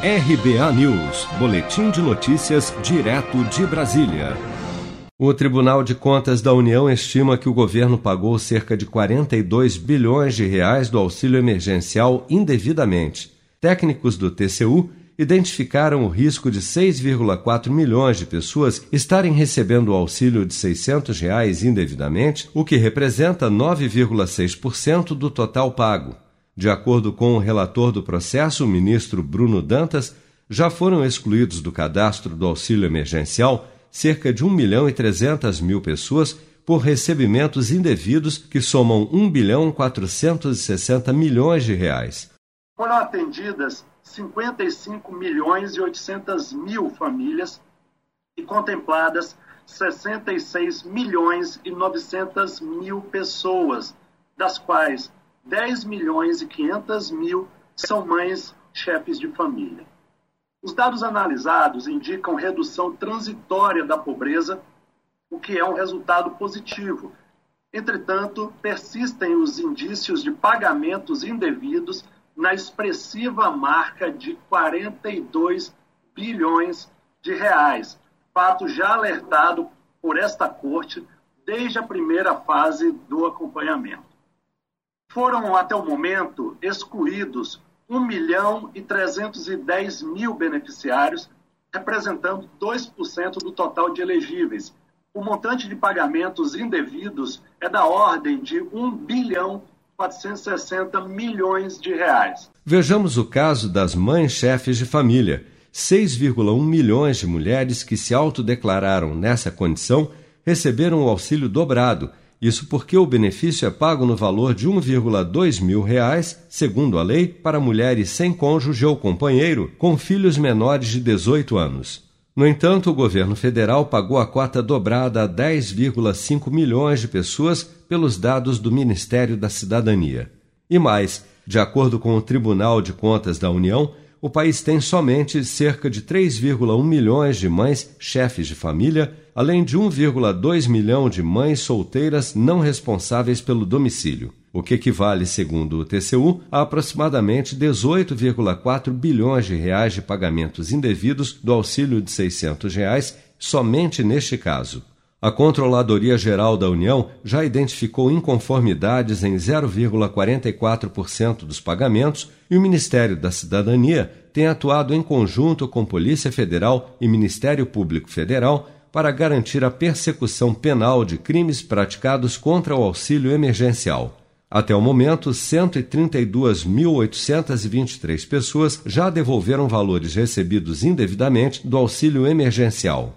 RBA News, Boletim de Notícias, direto de Brasília. O Tribunal de Contas da União estima que o governo pagou cerca de 42 bilhões de reais do auxílio emergencial indevidamente. Técnicos do TCU identificaram o risco de 6,4 milhões de pessoas estarem recebendo o auxílio de 600 reais indevidamente, o que representa 9,6% do total pago. De acordo com o relator do processo, o ministro Bruno Dantas, já foram excluídos do cadastro do auxílio emergencial cerca de 1 milhão e 300 mil pessoas por recebimentos indevidos que somam 1 bilhão 460 milhões de reais. Foram atendidas 55 milhões e 800 mil famílias e contempladas 66 milhões e 900 mil pessoas, das quais 10 milhões e 500 mil são mães chefes de família. Os dados analisados indicam redução transitória da pobreza, o que é um resultado positivo. Entretanto, persistem os indícios de pagamentos indevidos na expressiva marca de 42 bilhões de reais, fato já alertado por esta corte desde a primeira fase do acompanhamento. Foram, até o momento, excluídos 1 milhão e 310 mil beneficiários, representando 2% do total de elegíveis. O montante de pagamentos indevidos é da ordem de 1 bilhão 460 milhões de reais. Vejamos o caso das mães chefes de família. 6,1 milhões de mulheres que se autodeclararam nessa condição receberam o auxílio dobrado isso porque o benefício é pago no valor de 1,2 mil reais, segundo a lei, para mulheres sem cônjuge ou companheiro com filhos menores de 18 anos. No entanto, o governo federal pagou a cota dobrada a 10,5 milhões de pessoas pelos dados do Ministério da Cidadania. E mais, de acordo com o Tribunal de Contas da União, o país tem somente cerca de 3,1 milhões de mães chefes de família, além de 1,2 milhão de mães solteiras não responsáveis pelo domicílio, o que equivale, segundo o TCU, a aproximadamente 18,4 bilhões de reais de pagamentos indevidos do auxílio de 600 reais somente neste caso. A Controladoria Geral da União já identificou inconformidades em 0,44% dos pagamentos e o Ministério da Cidadania tem atuado em conjunto com Polícia Federal e Ministério Público Federal para garantir a persecução penal de crimes praticados contra o auxílio emergencial. Até o momento, 132.823 pessoas já devolveram valores recebidos indevidamente do auxílio emergencial.